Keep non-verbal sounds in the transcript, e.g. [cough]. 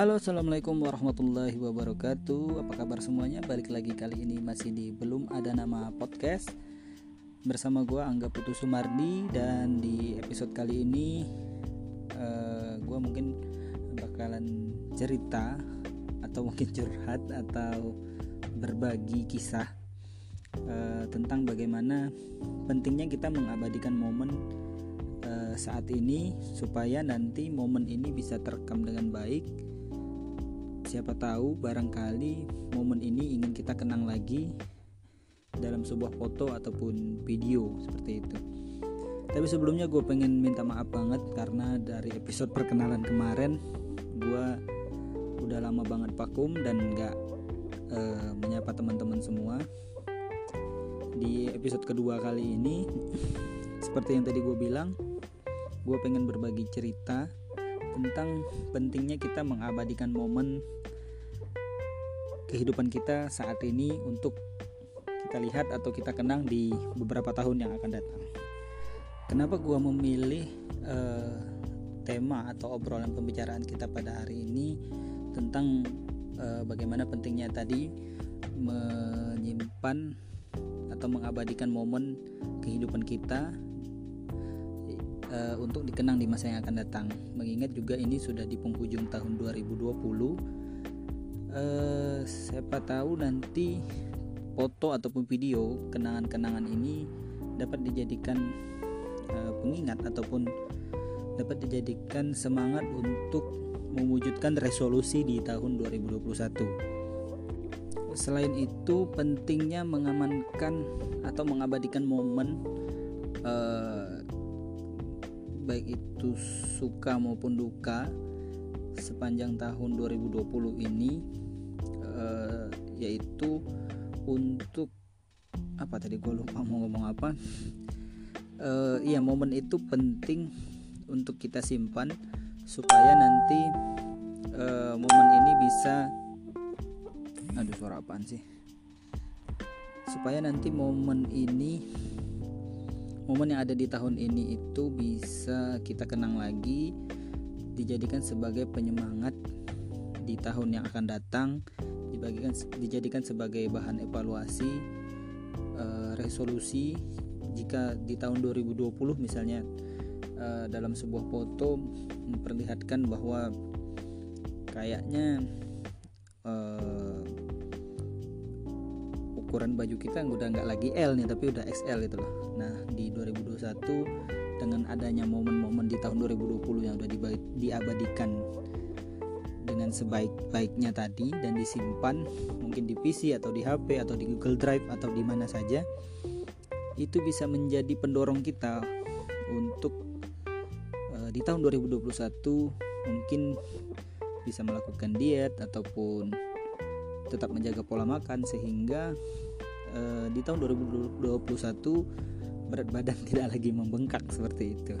Halo assalamualaikum warahmatullahi wabarakatuh. Apa kabar semuanya? Balik lagi kali ini masih di Belum Ada Nama Podcast. Bersama gue Angga Putu Sumardi. Dan di episode kali ini uh, eh, Gue mungkin bakalan cerita Atau mungkin curhat Atau berbagi kisah uh, Tentang bagaimana pentingnya kita mengabadikan momen uh, saat ini supaya nanti momen ini bisa terekam dengan baik Siapa tahu barangkali momen ini ingin kita kenang lagi dalam sebuah foto ataupun video seperti itu. Tapi sebelumnya gue pengen minta maaf banget karena dari episode perkenalan kemarin gue udah lama banget vakum dan nggak uh, menyapa teman-teman semua. Di episode kedua kali ini, seperti yang tadi gue bilang, gue pengen berbagi cerita tentang pentingnya kita mengabadikan momen kehidupan kita saat ini untuk kita lihat atau kita kenang di beberapa tahun yang akan datang. Kenapa gua memilih uh, tema atau obrolan pembicaraan kita pada hari ini tentang uh, bagaimana pentingnya tadi menyimpan atau mengabadikan momen kehidupan kita uh, untuk dikenang di masa yang akan datang. Mengingat juga ini sudah di penghujung tahun 2020 uh, siapa tahu nanti foto ataupun video kenangan-kenangan ini dapat dijadikan uh, pengingat ataupun dapat dijadikan semangat untuk mewujudkan resolusi di tahun 2021. Selain itu, pentingnya mengamankan atau mengabadikan momen uh, baik itu suka maupun duka sepanjang tahun 2020 ini uh, yaitu untuk apa tadi gue lupa mau ngomong apa? Uh, [laughs] iya momen itu penting untuk kita simpan supaya nanti uh, momen ini bisa aduh suara apaan sih? Supaya nanti momen ini momen yang ada di tahun ini itu bisa kita kenang lagi dijadikan sebagai penyemangat di tahun yang akan datang dibagikan dijadikan sebagai bahan evaluasi uh, resolusi. Jika di tahun 2020 misalnya uh, dalam sebuah foto memperlihatkan bahwa kayaknya uh, ukuran baju kita udah nggak lagi L nih tapi udah XL gitu loh. Nah di 2021 dengan adanya momen-momen di tahun 2020 yang udah diabadikan dengan sebaik-baiknya tadi dan disimpan mungkin di PC atau di HP atau di Google Drive atau di mana saja itu bisa menjadi pendorong kita untuk uh, di tahun 2021 mungkin bisa melakukan diet ataupun tetap menjaga pola makan sehingga uh, di tahun 2021 berat badan [laughs] tidak lagi membengkak seperti itu.